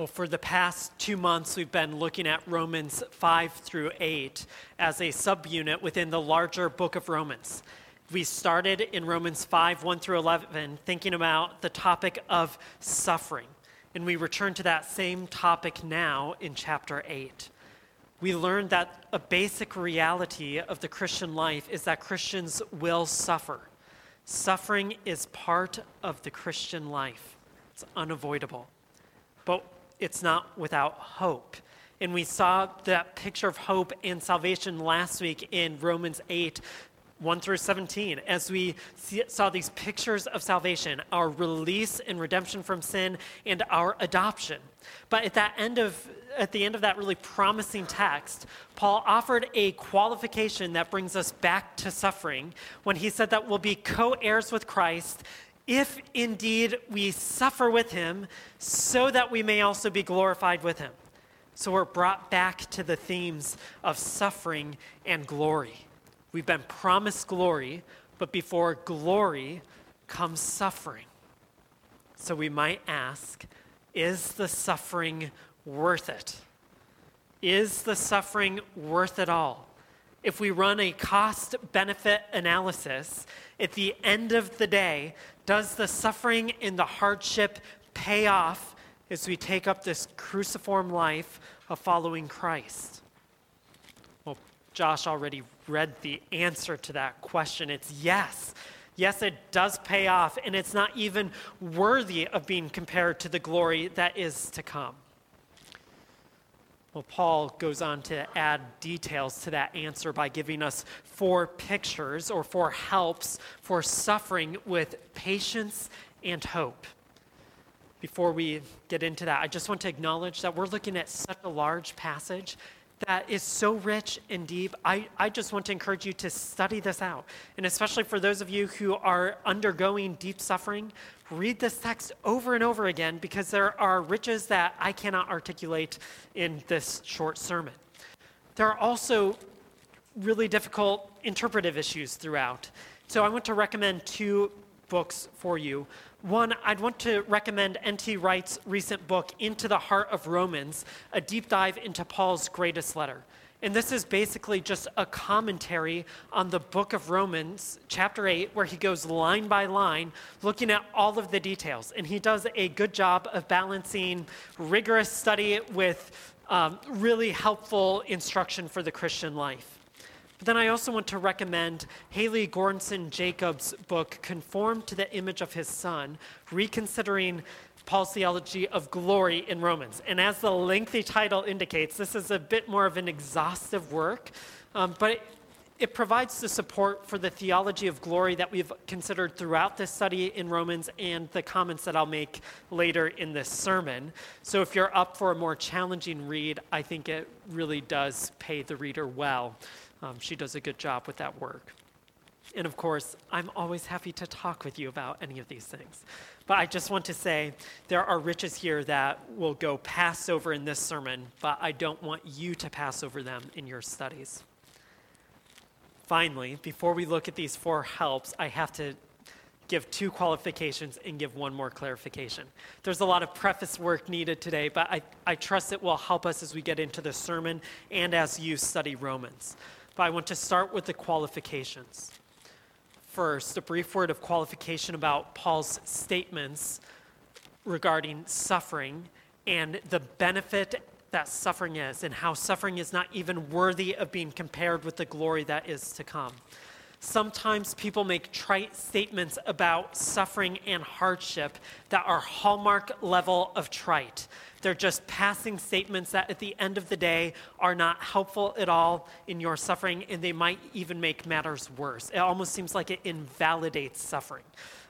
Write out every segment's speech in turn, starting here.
Well, for the past two months, we've been looking at Romans 5 through 8 as a subunit within the larger book of Romans. We started in Romans 5 1 through 11, thinking about the topic of suffering. And we return to that same topic now in chapter 8. We learned that a basic reality of the Christian life is that Christians will suffer. Suffering is part of the Christian life, it's unavoidable. But it's not without hope. And we saw that picture of hope and salvation last week in Romans 8, 1 through 17, as we see, saw these pictures of salvation, our release and redemption from sin, and our adoption. But at that end of at the end of that really promising text, Paul offered a qualification that brings us back to suffering when he said that we'll be co-heirs with Christ if indeed we suffer with him, so that we may also be glorified with him. So we're brought back to the themes of suffering and glory. We've been promised glory, but before glory comes suffering. So we might ask is the suffering worth it? Is the suffering worth it all? If we run a cost benefit analysis, at the end of the day, does the suffering and the hardship pay off as we take up this cruciform life of following Christ? Well, Josh already read the answer to that question. It's yes. Yes, it does pay off, and it's not even worthy of being compared to the glory that is to come. Well, Paul goes on to add details to that answer by giving us four pictures or four helps for suffering with patience and hope. Before we get into that, I just want to acknowledge that we're looking at such a large passage that is so rich and deep. I, I just want to encourage you to study this out. And especially for those of you who are undergoing deep suffering, read this text over and over again because there are riches that I cannot articulate in this short sermon. There are also really difficult interpretive issues throughout. So I want to recommend two books for you. One, I'd want to recommend N.T. Wright's recent book, Into the Heart of Romans, a deep dive into Paul's greatest letter. And this is basically just a commentary on the book of Romans, chapter 8, where he goes line by line, looking at all of the details. And he does a good job of balancing rigorous study with um, really helpful instruction for the Christian life. But then I also want to recommend Haley Goranson Jacobs' book, Conformed to the Image of His Son, Reconsidering Paul's Theology of Glory in Romans. And as the lengthy title indicates, this is a bit more of an exhaustive work, um, but it, it provides the support for the theology of glory that we've considered throughout this study in Romans and the comments that I'll make later in this sermon. So if you're up for a more challenging read, I think it really does pay the reader well. Um, she does a good job with that work. And of course, I'm always happy to talk with you about any of these things. But I just want to say there are riches here that will go pass over in this sermon, but I don't want you to pass over them in your studies. Finally, before we look at these four helps, I have to give two qualifications and give one more clarification. There's a lot of preface work needed today, but I, I trust it will help us as we get into the sermon and as you study Romans but I want to start with the qualifications. First, a brief word of qualification about Paul's statements regarding suffering and the benefit that suffering is, and how suffering is not even worthy of being compared with the glory that is to come. Sometimes people make trite statements about suffering and hardship that are hallmark level of trite. They're just passing statements that at the end of the day are not helpful at all in your suffering, and they might even make matters worse. It almost seems like it invalidates suffering.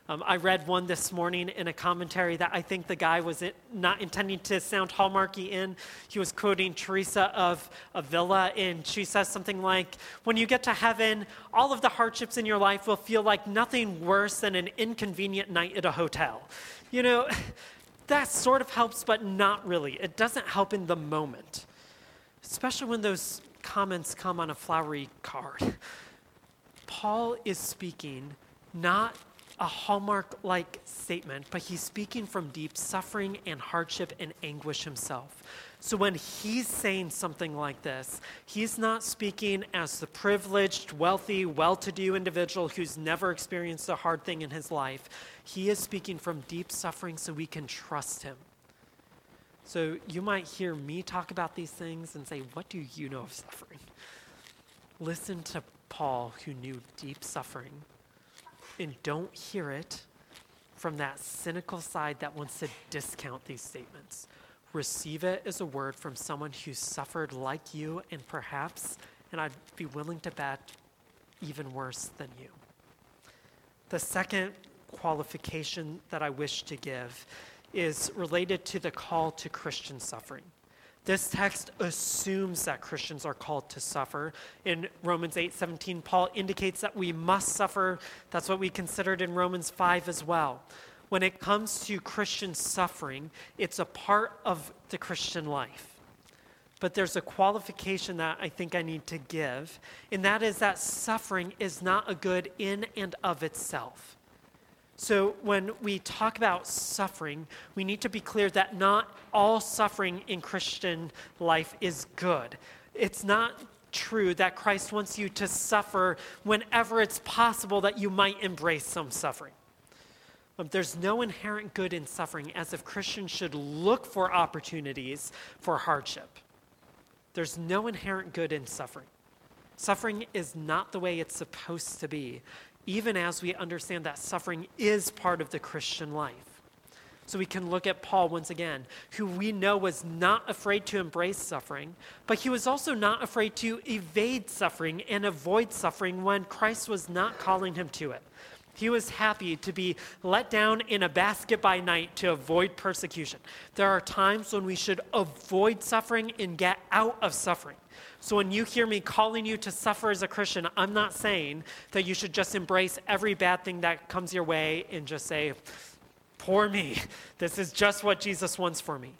Um, I read one this morning in a commentary that I think the guy was not intending to sound hallmarky in. He was quoting Teresa of Avila, and she says something like, When you get to heaven, all of the hardships in your life will feel like nothing worse than an inconvenient night at a hotel. You know, that sort of helps, but not really. It doesn't help in the moment, especially when those comments come on a flowery card. Paul is speaking not a hallmark like statement, but he's speaking from deep suffering and hardship and anguish himself. So when he's saying something like this, he's not speaking as the privileged, wealthy, well to do individual who's never experienced a hard thing in his life. He is speaking from deep suffering so we can trust him. So you might hear me talk about these things and say, What do you know of suffering? Listen to Paul, who knew deep suffering, and don't hear it from that cynical side that wants to discount these statements. Receive it as a word from someone who suffered like you, and perhaps, and I'd be willing to bet, even worse than you. The second qualification that I wish to give is related to the call to Christian suffering. This text assumes that Christians are called to suffer. In Romans 8 17, Paul indicates that we must suffer. That's what we considered in Romans 5 as well. When it comes to Christian suffering, it's a part of the Christian life. But there's a qualification that I think I need to give, and that is that suffering is not a good in and of itself. So, when we talk about suffering, we need to be clear that not all suffering in Christian life is good. It's not true that Christ wants you to suffer whenever it's possible that you might embrace some suffering. Um, there's no inherent good in suffering, as if Christians should look for opportunities for hardship. There's no inherent good in suffering. Suffering is not the way it's supposed to be even as we understand that suffering is part of the Christian life. So we can look at Paul once again, who we know was not afraid to embrace suffering, but he was also not afraid to evade suffering and avoid suffering when Christ was not calling him to it. He was happy to be let down in a basket by night to avoid persecution. There are times when we should avoid suffering and get out of suffering. So when you hear me calling you to suffer as a Christian, I'm not saying that you should just embrace every bad thing that comes your way and just say, Poor me. This is just what Jesus wants for me.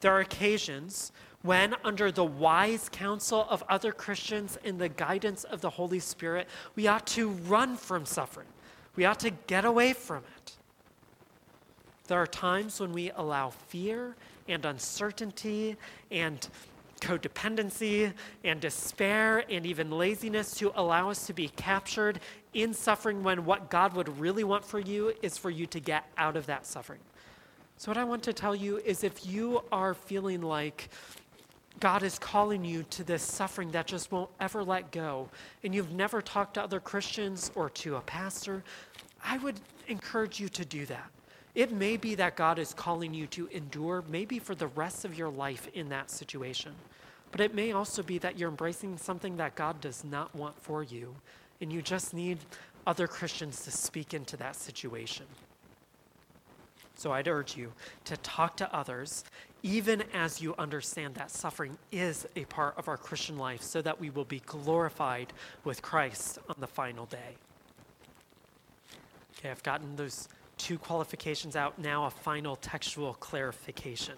There are occasions when, under the wise counsel of other Christians and the guidance of the Holy Spirit, we ought to run from suffering. We ought to get away from it. There are times when we allow fear and uncertainty and codependency and despair and even laziness to allow us to be captured in suffering when what God would really want for you is for you to get out of that suffering. So, what I want to tell you is if you are feeling like God is calling you to this suffering that just won't ever let go, and you've never talked to other Christians or to a pastor, I would encourage you to do that. It may be that God is calling you to endure, maybe for the rest of your life in that situation. But it may also be that you're embracing something that God does not want for you, and you just need other Christians to speak into that situation. So I'd urge you to talk to others, even as you understand that suffering is a part of our Christian life, so that we will be glorified with Christ on the final day. Okay, I've gotten those two qualifications out. Now, a final textual clarification.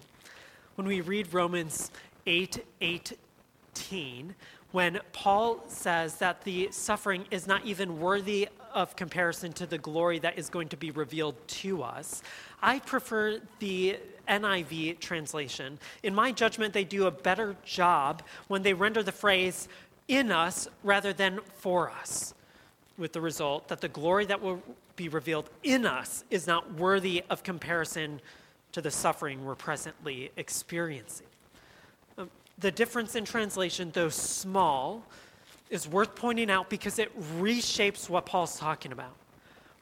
When we read Romans 8 18, when Paul says that the suffering is not even worthy of comparison to the glory that is going to be revealed to us, I prefer the NIV translation. In my judgment, they do a better job when they render the phrase in us rather than for us, with the result that the glory that will be revealed in us is not worthy of comparison to the suffering we're presently experiencing. The difference in translation, though small, is worth pointing out because it reshapes what Paul's talking about.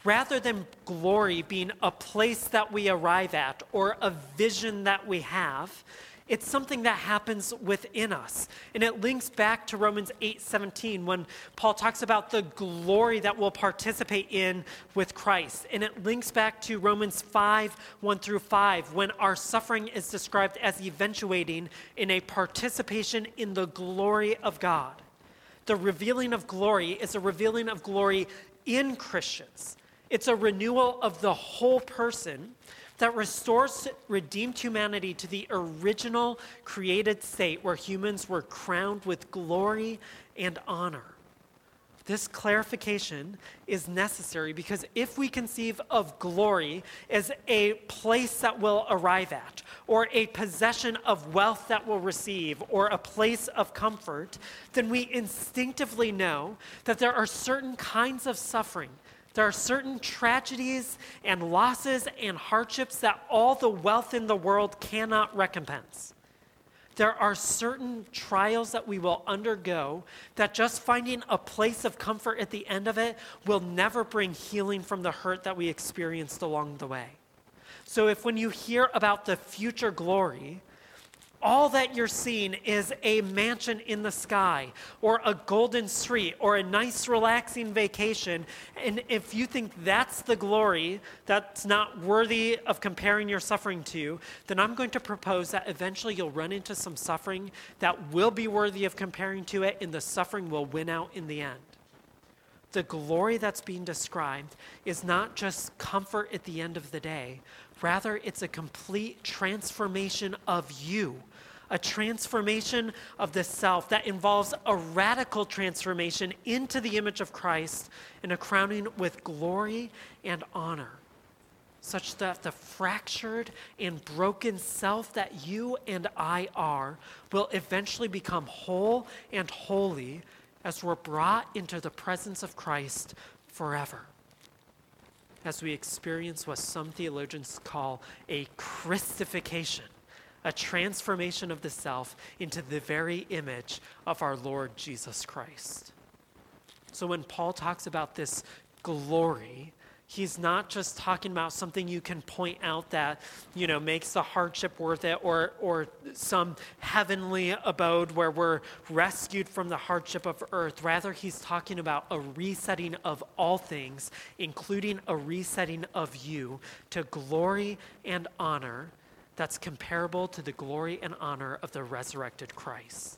Rather than glory being a place that we arrive at or a vision that we have, it's something that happens within us. And it links back to Romans 8:17 when Paul talks about the glory that we'll participate in with Christ. And it links back to Romans 5, 1 through 5, when our suffering is described as eventuating in a participation in the glory of God. The revealing of glory is a revealing of glory in Christians. It's a renewal of the whole person that restores redeemed humanity to the original created state where humans were crowned with glory and honor. This clarification is necessary because if we conceive of glory as a place that will arrive at, or a possession of wealth that will receive, or a place of comfort, then we instinctively know that there are certain kinds of suffering. There are certain tragedies and losses and hardships that all the wealth in the world cannot recompense. There are certain trials that we will undergo that just finding a place of comfort at the end of it will never bring healing from the hurt that we experienced along the way. So, if when you hear about the future glory, all that you're seeing is a mansion in the sky or a golden street or a nice relaxing vacation. And if you think that's the glory that's not worthy of comparing your suffering to, then I'm going to propose that eventually you'll run into some suffering that will be worthy of comparing to it, and the suffering will win out in the end. The glory that's being described is not just comfort at the end of the day, rather, it's a complete transformation of you a transformation of the self that involves a radical transformation into the image of Christ and a crowning with glory and honor, such that the fractured and broken self that you and I are will eventually become whole and holy as we're brought into the presence of Christ forever. As we experience what some theologians call a Christification a transformation of the self into the very image of our Lord Jesus Christ. So when Paul talks about this glory, he's not just talking about something you can point out that you know makes the hardship worth it or or some heavenly abode where we're rescued from the hardship of earth rather he's talking about a resetting of all things including a resetting of you to glory and honor that's comparable to the glory and honor of the resurrected Christ.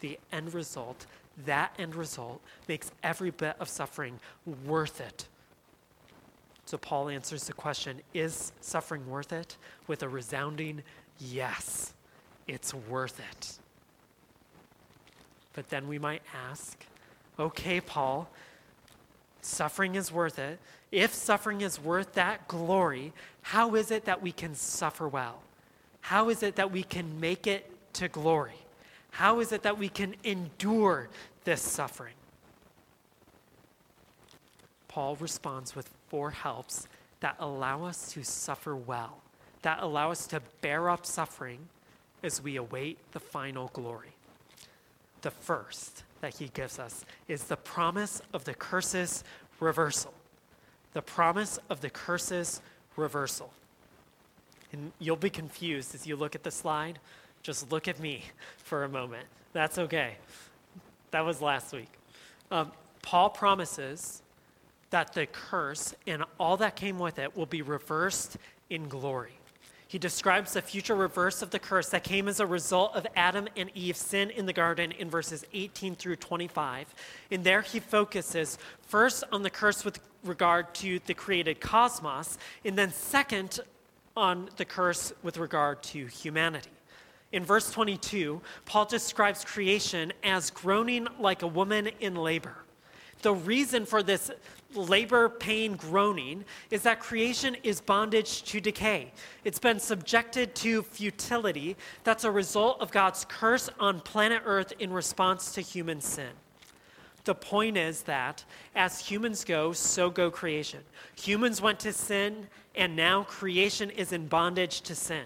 The end result, that end result, makes every bit of suffering worth it. So Paul answers the question is suffering worth it? With a resounding yes, it's worth it. But then we might ask, okay, Paul, suffering is worth it. If suffering is worth that glory, how is it that we can suffer well? How is it that we can make it to glory? How is it that we can endure this suffering? Paul responds with four helps that allow us to suffer well, that allow us to bear up suffering as we await the final glory. The first that he gives us is the promise of the curses reversal the promise of the curses reversal. And you'll be confused as you look at the slide. Just look at me for a moment. That's okay. That was last week. Um, Paul promises that the curse and all that came with it will be reversed in glory. He describes the future reverse of the curse that came as a result of Adam and Eve's sin in the garden in verses 18 through 25. And there he focuses first on the curse with regard to the created cosmos, and then second on the curse with regard to humanity. In verse 22, Paul describes creation as groaning like a woman in labor. The reason for this labor, pain, groaning is that creation is bondage to decay. It's been subjected to futility. That's a result of God's curse on planet Earth in response to human sin. The point is that as humans go, so go creation. Humans went to sin, and now creation is in bondage to sin.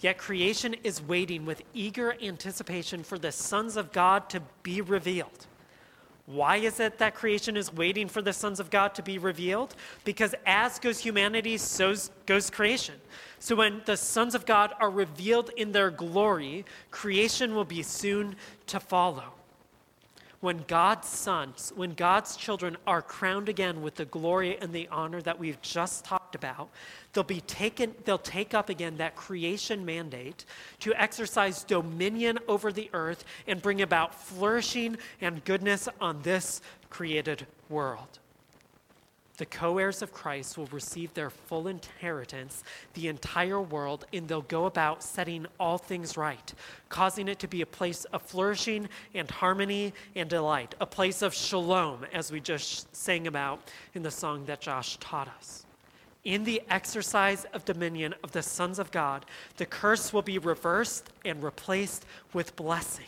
Yet creation is waiting with eager anticipation for the sons of God to be revealed. Why is it that creation is waiting for the sons of God to be revealed? Because as goes humanity, so goes creation. So when the sons of God are revealed in their glory, creation will be soon to follow when God's sons, when God's children are crowned again with the glory and the honor that we've just talked about, they'll be taken, they'll take up again that creation mandate to exercise dominion over the earth and bring about flourishing and goodness on this created world. the co heirs of Christ will receive their full inheritance, the entire world, and they'll go about setting all things right, causing it to be a place of flourishing and harmony and delight, a place of shalom, as we just sang about in the song that Josh taught us. In the exercise of dominion of the sons of God, the curse will be reversed and replaced with blessing.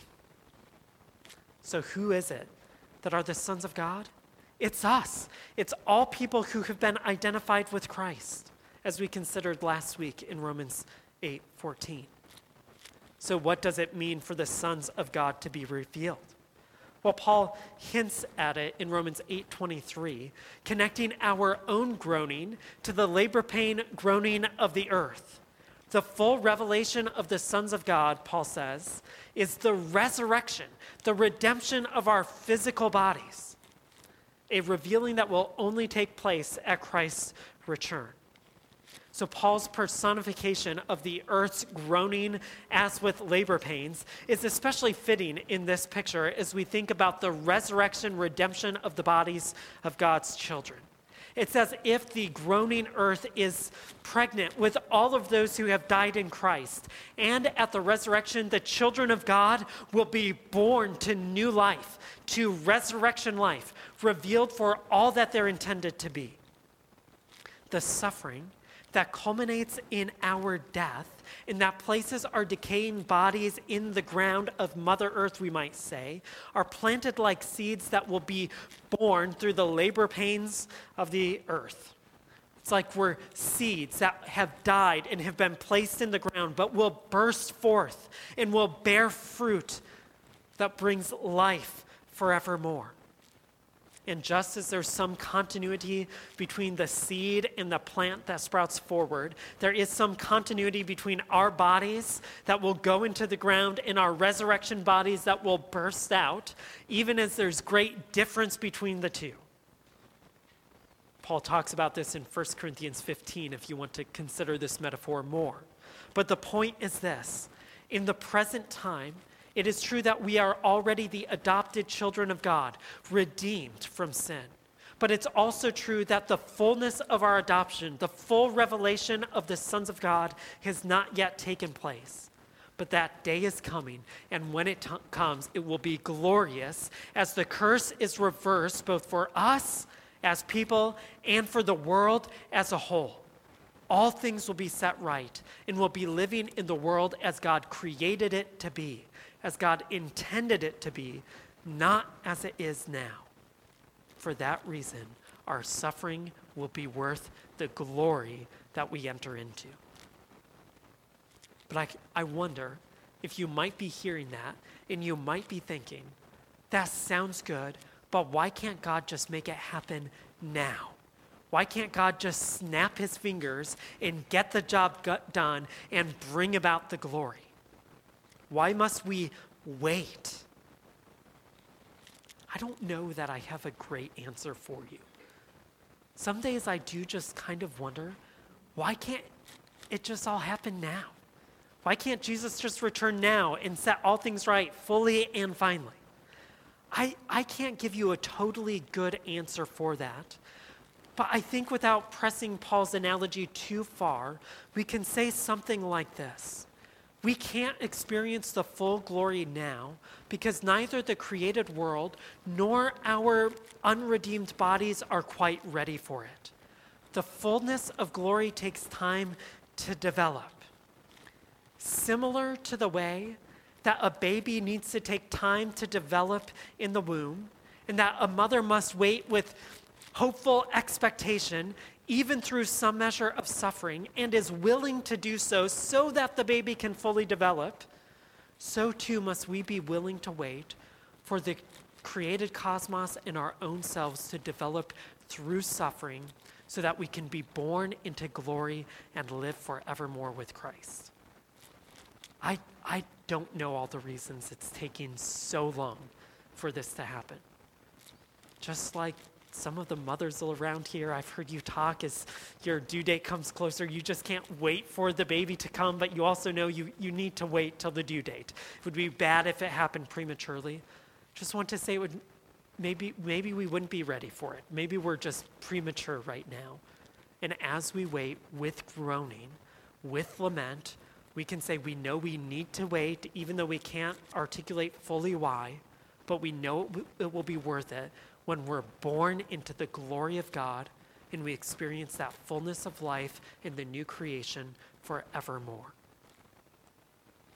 So, who is it that are the sons of God? It's us. It's all people who have been identified with Christ, as we considered last week in Romans 8 14. So, what does it mean for the sons of God to be revealed? Well, Paul hints at it in Romans 8:23, connecting our own groaning to the labor pain groaning of the earth. The full revelation of the sons of God, Paul says, is the resurrection, the redemption of our physical bodies a revealing that will only take place at Christ's return. So, Paul's personification of the earth's groaning as with labor pains is especially fitting in this picture as we think about the resurrection redemption of the bodies of God's children. It's as if the groaning earth is pregnant with all of those who have died in Christ. And at the resurrection, the children of God will be born to new life, to resurrection life, revealed for all that they're intended to be. The suffering that culminates in our death, in that places our decaying bodies in the ground of Mother Earth, we might say, are planted like seeds that will be born through the labor pains of the earth. It's like we're seeds that have died and have been placed in the ground, but will burst forth and will bear fruit that brings life forevermore. And just as there's some continuity between the seed and the plant that sprouts forward, there is some continuity between our bodies that will go into the ground and our resurrection bodies that will burst out, even as there's great difference between the two. Paul talks about this in 1 Corinthians 15 if you want to consider this metaphor more. But the point is this in the present time, it is true that we are already the adopted children of God, redeemed from sin. But it's also true that the fullness of our adoption, the full revelation of the sons of God, has not yet taken place. But that day is coming, and when it t- comes, it will be glorious as the curse is reversed both for us as people and for the world as a whole. All things will be set right, and we'll be living in the world as God created it to be as God intended it to be, not as it is now. For that reason, our suffering will be worth the glory that we enter into. But I, I wonder if you might be hearing that and you might be thinking, that sounds good, but why can't God just make it happen now? Why can't God just snap his fingers and get the job done and bring about the glory? Why must we wait? I don't know that I have a great answer for you. Some days I do just kind of wonder why can't it just all happen now? Why can't Jesus just return now and set all things right fully and finally? I, I can't give you a totally good answer for that. But I think without pressing Paul's analogy too far, we can say something like this we can't experience the full glory now because neither the created world nor our unredeemed bodies are quite ready for it. The fullness of glory takes time to develop. Similar to the way that a baby needs to take time to develop in the womb, and that a mother must wait with hopeful expectation even through some measure of suffering, and is willing to do so so that the baby can fully develop, so too must we be willing to wait for the created cosmos in our own selves to develop through suffering so that we can be born into glory and live forevermore with Christ. I, I don't know all the reasons it's taking so long for this to happen. Just like some of the mothers around here, I've heard you talk as your due date comes closer. You just can't wait for the baby to come, but you also know you, you need to wait till the due date. It would be bad if it happened prematurely. Just want to say it would maybe, maybe we wouldn't be ready for it. Maybe we're just premature right now. And as we wait with groaning, with lament, we can say we know we need to wait, even though we can't articulate fully why, but we know it will be worth it when we're born into the glory of God and we experience that fullness of life in the new creation forevermore.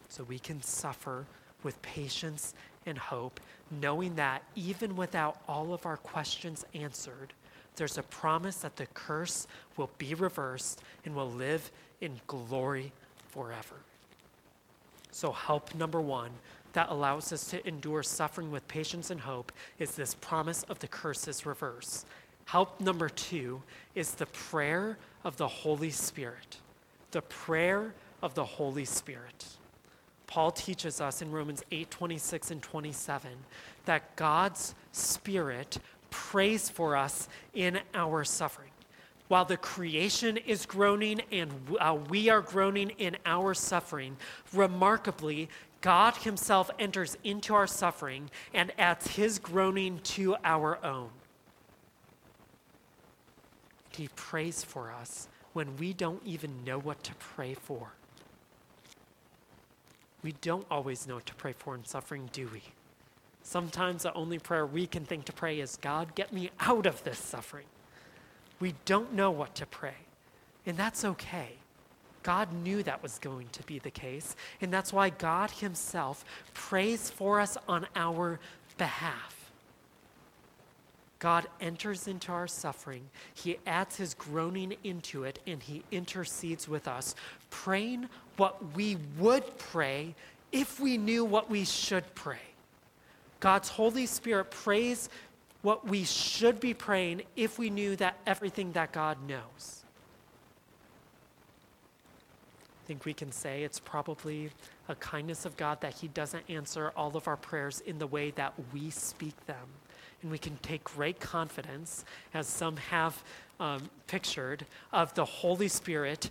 So we can suffer with patience and hope, knowing that even without all of our questions answered, there's a promise that the curse will be reversed and will live in glory forever. So, help number one that allows us to endure suffering with patience and hope is this promise of the curses reverse. Help number two is the prayer of the Holy Spirit. The prayer of the Holy Spirit. Paul teaches us in Romans 8 26 and 27 that God's Spirit prays for us in our suffering. While the creation is groaning and uh, we are groaning in our suffering, remarkably, God Himself enters into our suffering and adds His groaning to our own. He prays for us when we don't even know what to pray for. We don't always know what to pray for in suffering, do we? Sometimes the only prayer we can think to pray is, God, get me out of this suffering. We don't know what to pray, and that's okay. God knew that was going to be the case, and that's why God Himself prays for us on our behalf. God enters into our suffering, He adds His groaning into it, and He intercedes with us, praying what we would pray if we knew what we should pray. God's Holy Spirit prays what we should be praying if we knew that everything that God knows. I think we can say it's probably a kindness of God that He doesn't answer all of our prayers in the way that we speak them. And we can take great confidence, as some have um, pictured, of the Holy Spirit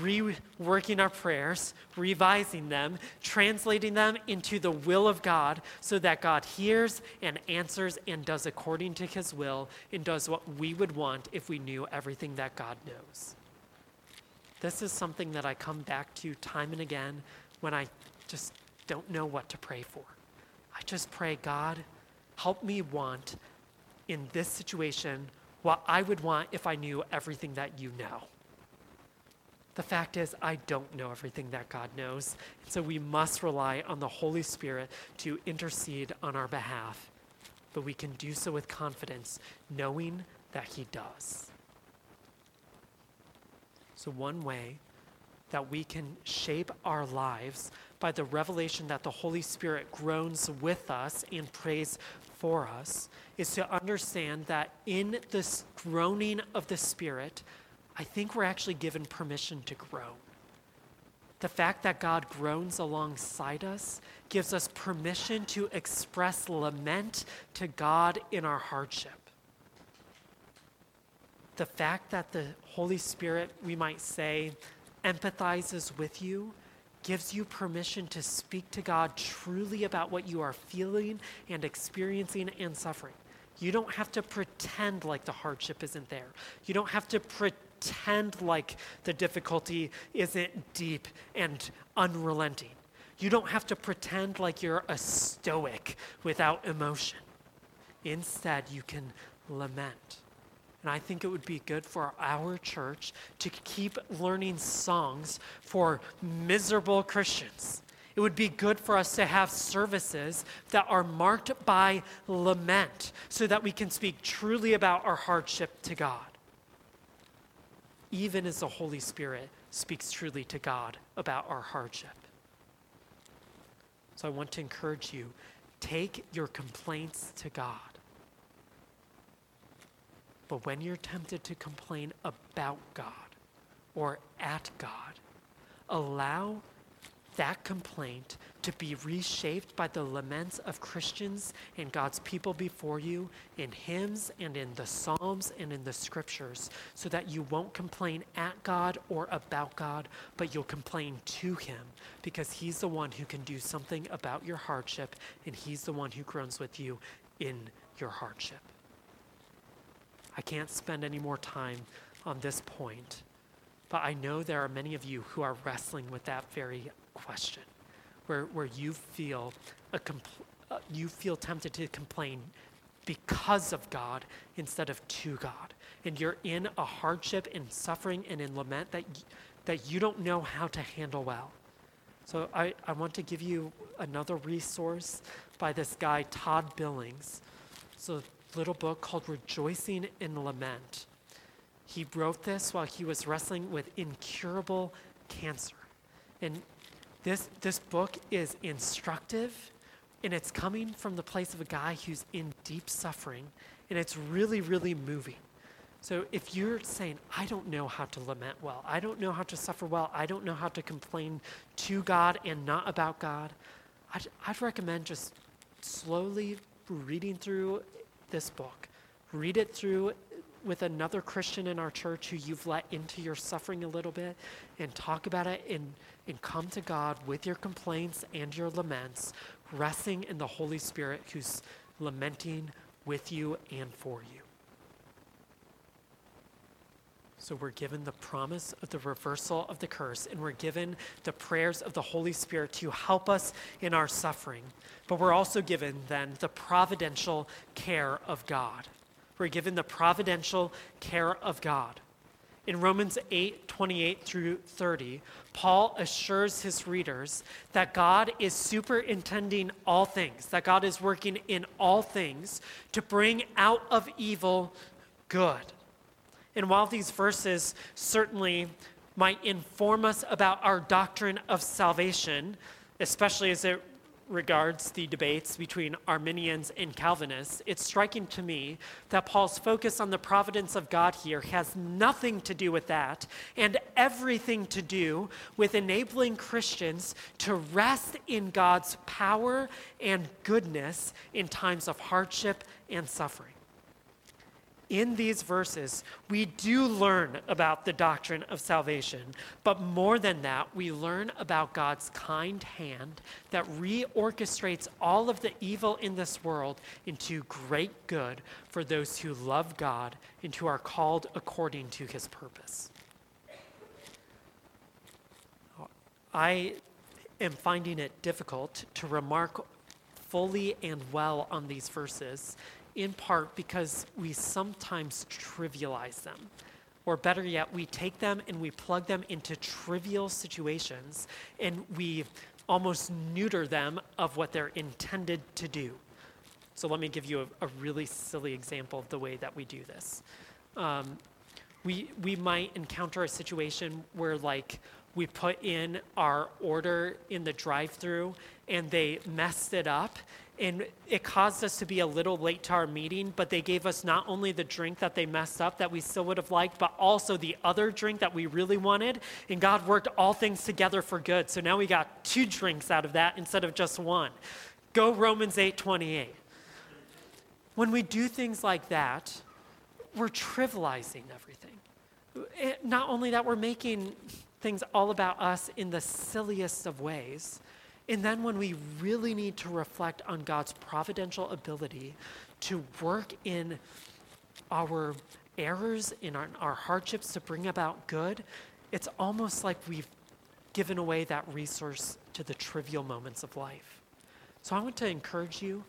reworking our prayers, revising them, translating them into the will of God so that God hears and answers and does according to his will and does what we would want if we knew everything that God knows. This is something that I come back to time and again when I just don't know what to pray for. I just pray, God, help me want in this situation what I would want if I knew everything that you know. The fact is, I don't know everything that God knows. So we must rely on the Holy Spirit to intercede on our behalf. But we can do so with confidence, knowing that He does. So, one way that we can shape our lives by the revelation that the Holy Spirit groans with us and prays for us is to understand that in this groaning of the Spirit, I think we're actually given permission to grow. The fact that God groans alongside us gives us permission to express lament to God in our hardship. The fact that the Holy Spirit, we might say, empathizes with you gives you permission to speak to God truly about what you are feeling and experiencing and suffering. You don't have to pretend like the hardship isn't there. You don't have to pretend like the difficulty isn't deep and unrelenting. You don't have to pretend like you're a stoic without emotion. Instead, you can lament. And I think it would be good for our church to keep learning songs for miserable Christians. It would be good for us to have services that are marked by lament so that we can speak truly about our hardship to God even as the Holy Spirit speaks truly to God about our hardship. So I want to encourage you take your complaints to God. But when you're tempted to complain about God or at God, allow that complaint to be reshaped by the laments of Christians and God's people before you in hymns and in the Psalms and in the scriptures, so that you won't complain at God or about God, but you'll complain to Him because He's the one who can do something about your hardship and He's the one who groans with you in your hardship. I can't spend any more time on this point, but I know there are many of you who are wrestling with that very question, where, where you feel a compl- uh, you feel tempted to complain because of God instead of to God. And you're in a hardship and suffering and in lament that, y- that you don't know how to handle well. So I, I want to give you another resource by this guy, Todd Billings. A little book called Rejoicing in Lament. He wrote this while he was wrestling with incurable cancer. And this, this book is instructive and it's coming from the place of a guy who's in deep suffering, and it's really, really moving. So if you're saying, I don't know how to lament well, I don't know how to suffer well, I don't know how to complain to God and not about God, I'd, I'd recommend just slowly reading through this book. Read it through with another Christian in our church who you've let into your suffering a little bit and talk about it and, and come to God with your complaints and your laments resting in the Holy Spirit who's lamenting with you and for you. So we're given the promise of the reversal of the curse, and we're given the prayers of the Holy Spirit to help us in our suffering. But we're also given then the providential care of God. We're given the providential care of God. In Romans 8 28 through 30, Paul assures his readers that God is superintending all things, that God is working in all things to bring out of evil good. And while these verses certainly might inform us about our doctrine of salvation, especially as it regards the debates between Arminians and Calvinists, it's striking to me that Paul's focus on the providence of God here has nothing to do with that and everything to do with enabling Christians to rest in God's power and goodness in times of hardship and suffering in these verses, we do learn about the doctrine of salvation, but more than that, we learn about God's kind hand that reorchestrates all of the evil in this world into great good for those who love God and who are called according to his purpose. I am finding it difficult to remark fully and well on these verses in part because we sometimes trivialize them. Or better yet, we take them and we plug them into trivial situations and we almost neuter them of what they're intended to do. So let me give you a, a really silly example of the way that we do this. Um, we, we might encounter a situation where, like, we put in our order in the drive through and they messed it up and it caused us to be a little late to our meeting, but they gave us not only the drink that they messed up that we still would have liked, but also the other drink that we really wanted. And God worked all things together for good. So now we got two drinks out of that instead of just one. Go Romans 8 28. When we do things like that, we're trivializing everything. Eh, not only that, we're making things all about us in the silliest of ways. And then when we really need to reflect on God's providential ability to work in our errors, in our, our, hardships to bring about good, it's almost like we've given away that resource to the trivial moments of life. So I want to encourage you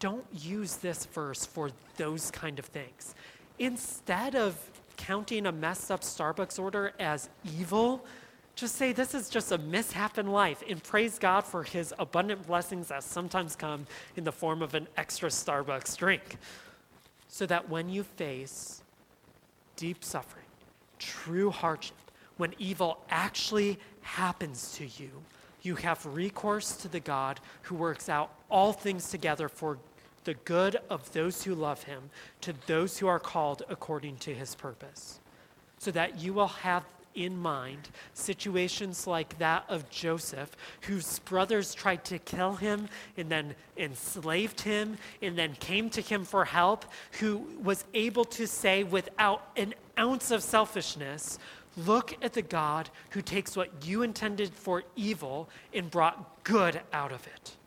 don't use this verse for those kind of things. Instead of counting a messed up Starbucks order as evil, just say, This is just a mishap in life, and praise God for his abundant blessings that sometimes come in the form of an extra Starbucks drink. So that when you face deep suffering, true hardship, when evil actually happens to you, you have recourse to the God who works out all things together for the good of those who love him, to those who are called according to his purpose, so that you will have in mind situations like that of Joseph, whose brothers tried to kill him and then enslaved him and then came to him for help, who was able to say without an ounce of selfishness, Look at the God who takes what you intended for evil and brought good out of it.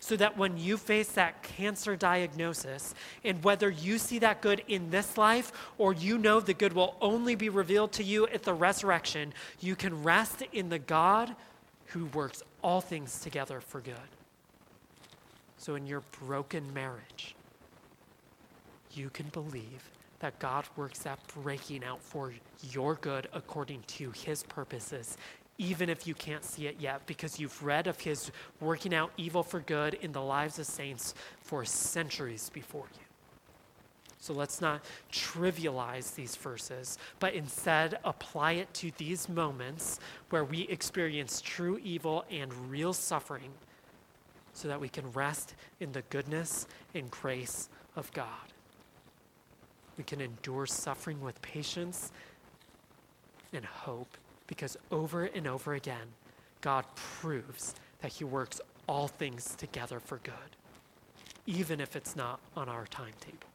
So that when you face that cancer diagnosis, and whether you see that good in this life or you know the good will only be revealed to you at the resurrection, you can rest in the God who works all things together for good. So, in your broken marriage, you can believe that God works that breaking out for your good according to his purposes, even if you can't see it yet, because you've read of his working out evil for good in the lives of saints for centuries before you. So let's not trivialize these verses, but instead apply it to these moments where we experience true evil and real suffering so that we can rest in the goodness and grace of God. We can endure suffering with patience and hope because over and over again, God proves that He works all things together for good, even if it's not on our timetable.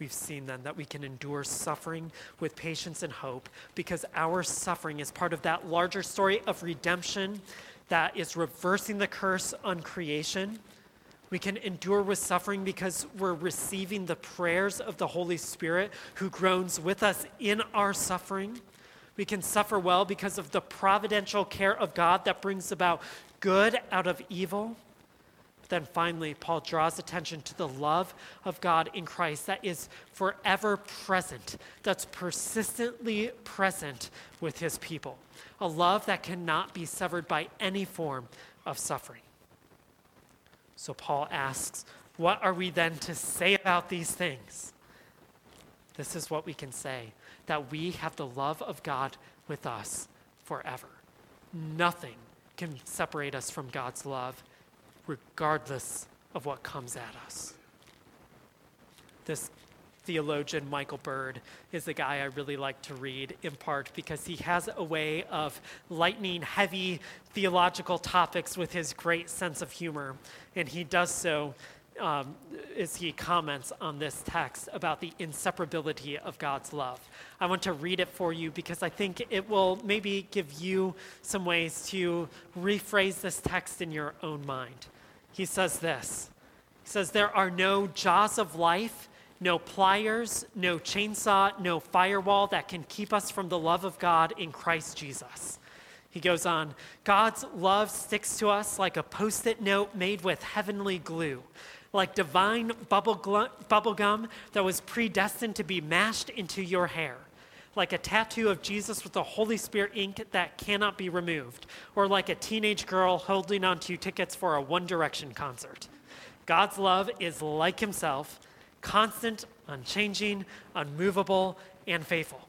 We've seen then that we can endure suffering with patience and hope because our suffering is part of that larger story of redemption that is reversing the curse on creation we can endure with suffering because we're receiving the prayers of the Holy Spirit who groans with us in our suffering. We can suffer well because of the providential care of God that brings about good out of evil. But then finally, Paul draws attention to the love of God in Christ that is forever present, that's persistently present with his people. A love that cannot be severed by any form of suffering. So Paul asks, What are we then to say about these things? This is what we can say that we have the love of God with us forever. Nothing can separate us from God's love, regardless of what comes at us. This theologian Michael Bird is the guy I really like to read in part because he has a way of lightning heavy theological topics with his great sense of humor. And he does so um, as he comments on this text about the inseparability of God's love. I want to read it for you because I think it will maybe give you some ways to rephrase this text in your own mind. He says this He says, There are no jaws of life no pliers, no chainsaw, no firewall that can keep us from the love of God in Christ Jesus. He goes on God's love sticks to us like a post it note made with heavenly glue, like divine bubble, bubble gum that was predestined to be mashed into your hair, like a tattoo of Jesus with the Holy Spirit ink that cannot be removed, or like a teenage girl holding onto tickets for a One Direction concert. God's love is like Himself constant, unchanging, unmovable, and faithful.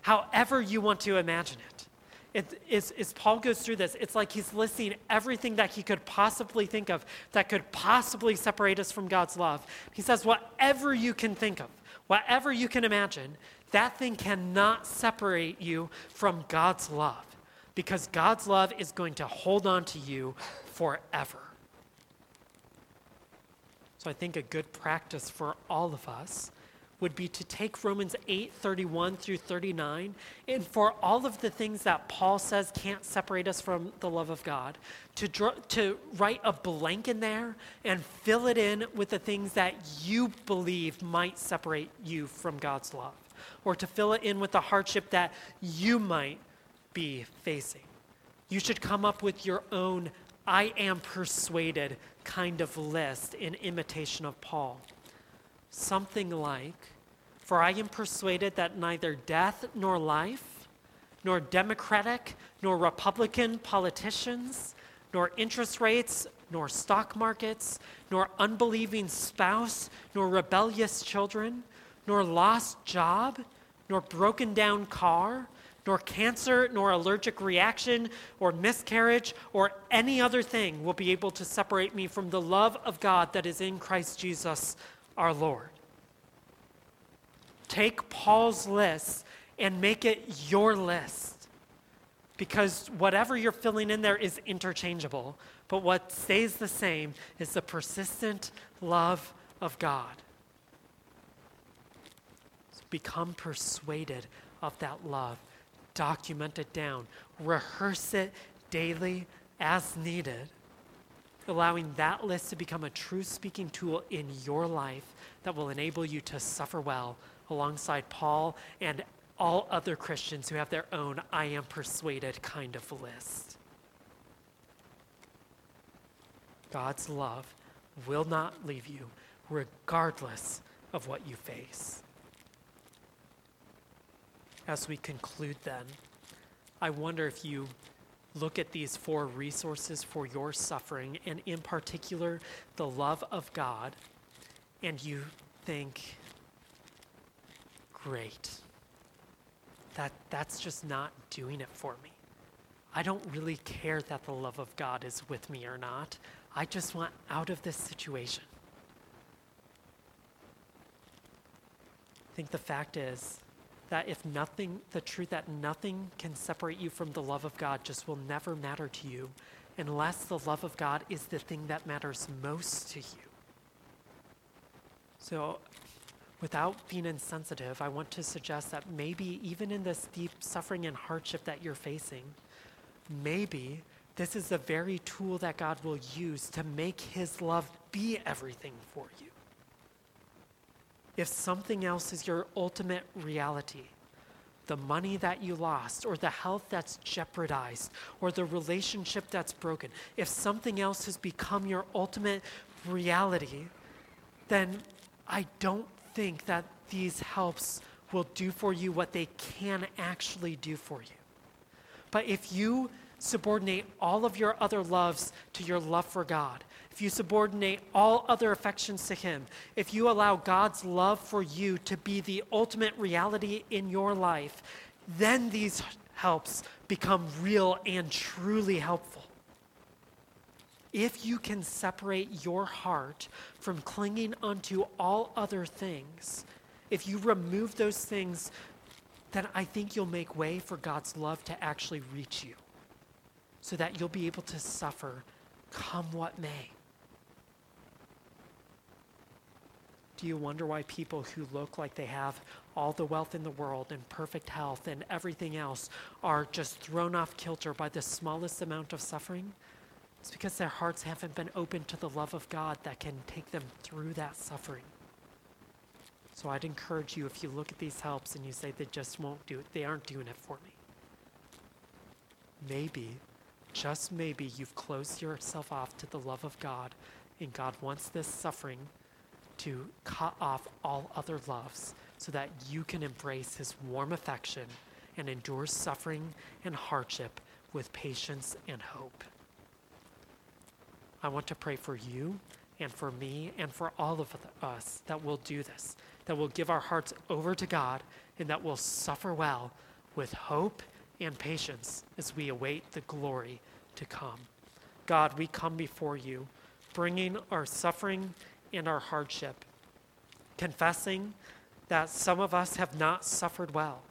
However, you want to imagine it. It, is, as Paul goes through this, it's like he's listing everything that he could possibly think of that could possibly separate us from God's love. He says, whatever you can think of, whatever you can imagine, that thing cannot separate you from God's love because God's love is going to hold on to you forever. I think a good practice for all of us would be to take Romans 8 31 through 39, and for all of the things that Paul says can't separate us from the love of God, to, draw, to write a blank in there and fill it in with the things that you believe might separate you from God's love, or to fill it in with the hardship that you might be facing. You should come up with your own I am persuaded kind of list in imitation of Paul. Something like, For I am persuaded that neither death nor life, nor Democratic nor Republican politicians, nor interest rates, nor stock markets, nor unbelieving spouse, nor rebellious children, nor lost job, nor broken down car, nor cancer, nor allergic reaction, or miscarriage, or any other thing will be able to separate me from the love of God that is in Christ Jesus our Lord. Take Paul's list and make it your list. Because whatever you're filling in there is interchangeable, but what stays the same is the persistent love of God. So become persuaded of that love document it down, rehearse it daily as needed, allowing that list to become a true speaking tool in your life that will enable you to suffer well alongside Paul and all other Christians who have their own I am persuaded kind of list. God's love will not leave you regardless of what you face. As we conclude, then, I wonder if you look at these four resources for your suffering, and in particular, the love of God, and you think, great. That, that's just not doing it for me. I don't really care that the love of God is with me or not. I just want out of this situation. I think the fact is that if nothing, the truth that nothing can separate you from the love of God just will never matter to you unless the love of God is the thing that matters most to you. So, without being insensitive, I want to suggest that maybe even in this deep suffering and hardship that you're facing, maybe this is the very tool that God will use to make his love be everything for you. If something else is your ultimate reality, the money that you lost, or the health that's jeopardized, or the relationship that's broken, if something else has become your ultimate reality, then I don't think that these helps will do for you what they can actually do for you. But if you subordinate all of your other loves to your love for God, if you subordinate all other affections to Him, if you allow God's love for you to be the ultimate reality in your life, then these helps become real and truly helpful. If you can separate your heart from clinging unto all other things, if you remove those things, then I think you'll make way for God's love to actually reach you so that you'll be able to suffer come what may. Do you wonder why people who look like they have all the wealth in the world and perfect health and everything else are just thrown off kilter by the smallest amount of suffering? It's because their hearts haven't been open to the love of God that can take them through that suffering. So I'd encourage you if you look at these helps and you say they just won't do it, they aren't doing it for me. Maybe just maybe you've closed yourself off to the love of God, and God wants this suffering to cut off all other loves so that you can embrace his warm affection and endure suffering and hardship with patience and hope. I want to pray for you and for me and for all of us that will do this, that will give our hearts over to God, and that will suffer well with hope and patience as we await the glory to come. God, we come before you, bringing our suffering and our hardship, confessing that some of us have not suffered well,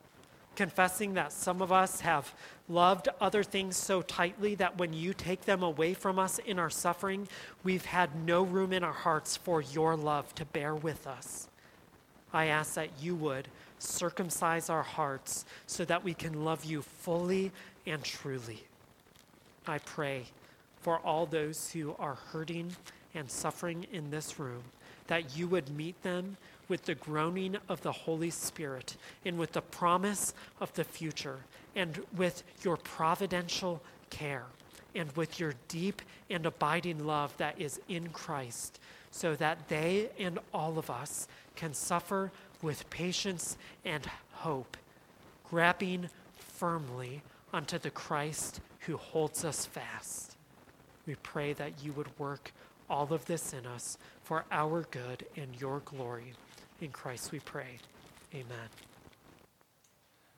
confessing that some of us have loved other things so tightly that when you take them away from us in our suffering, we've had no room in our hearts for your love to bear with us. I ask that you would circumcise our hearts so that we can love you fully and truly. I pray for all those who are hurting and suffering in this room, that you would meet them with the groaning of the Holy Spirit and with the promise of the future and with your providential care and with your deep and abiding love that is in Christ, so that they and all of us can suffer with patience and hope, grabbing firmly onto the Christ who holds us fast. We pray that you would work all of this in us for our good and your glory. In Christ we pray. Amen.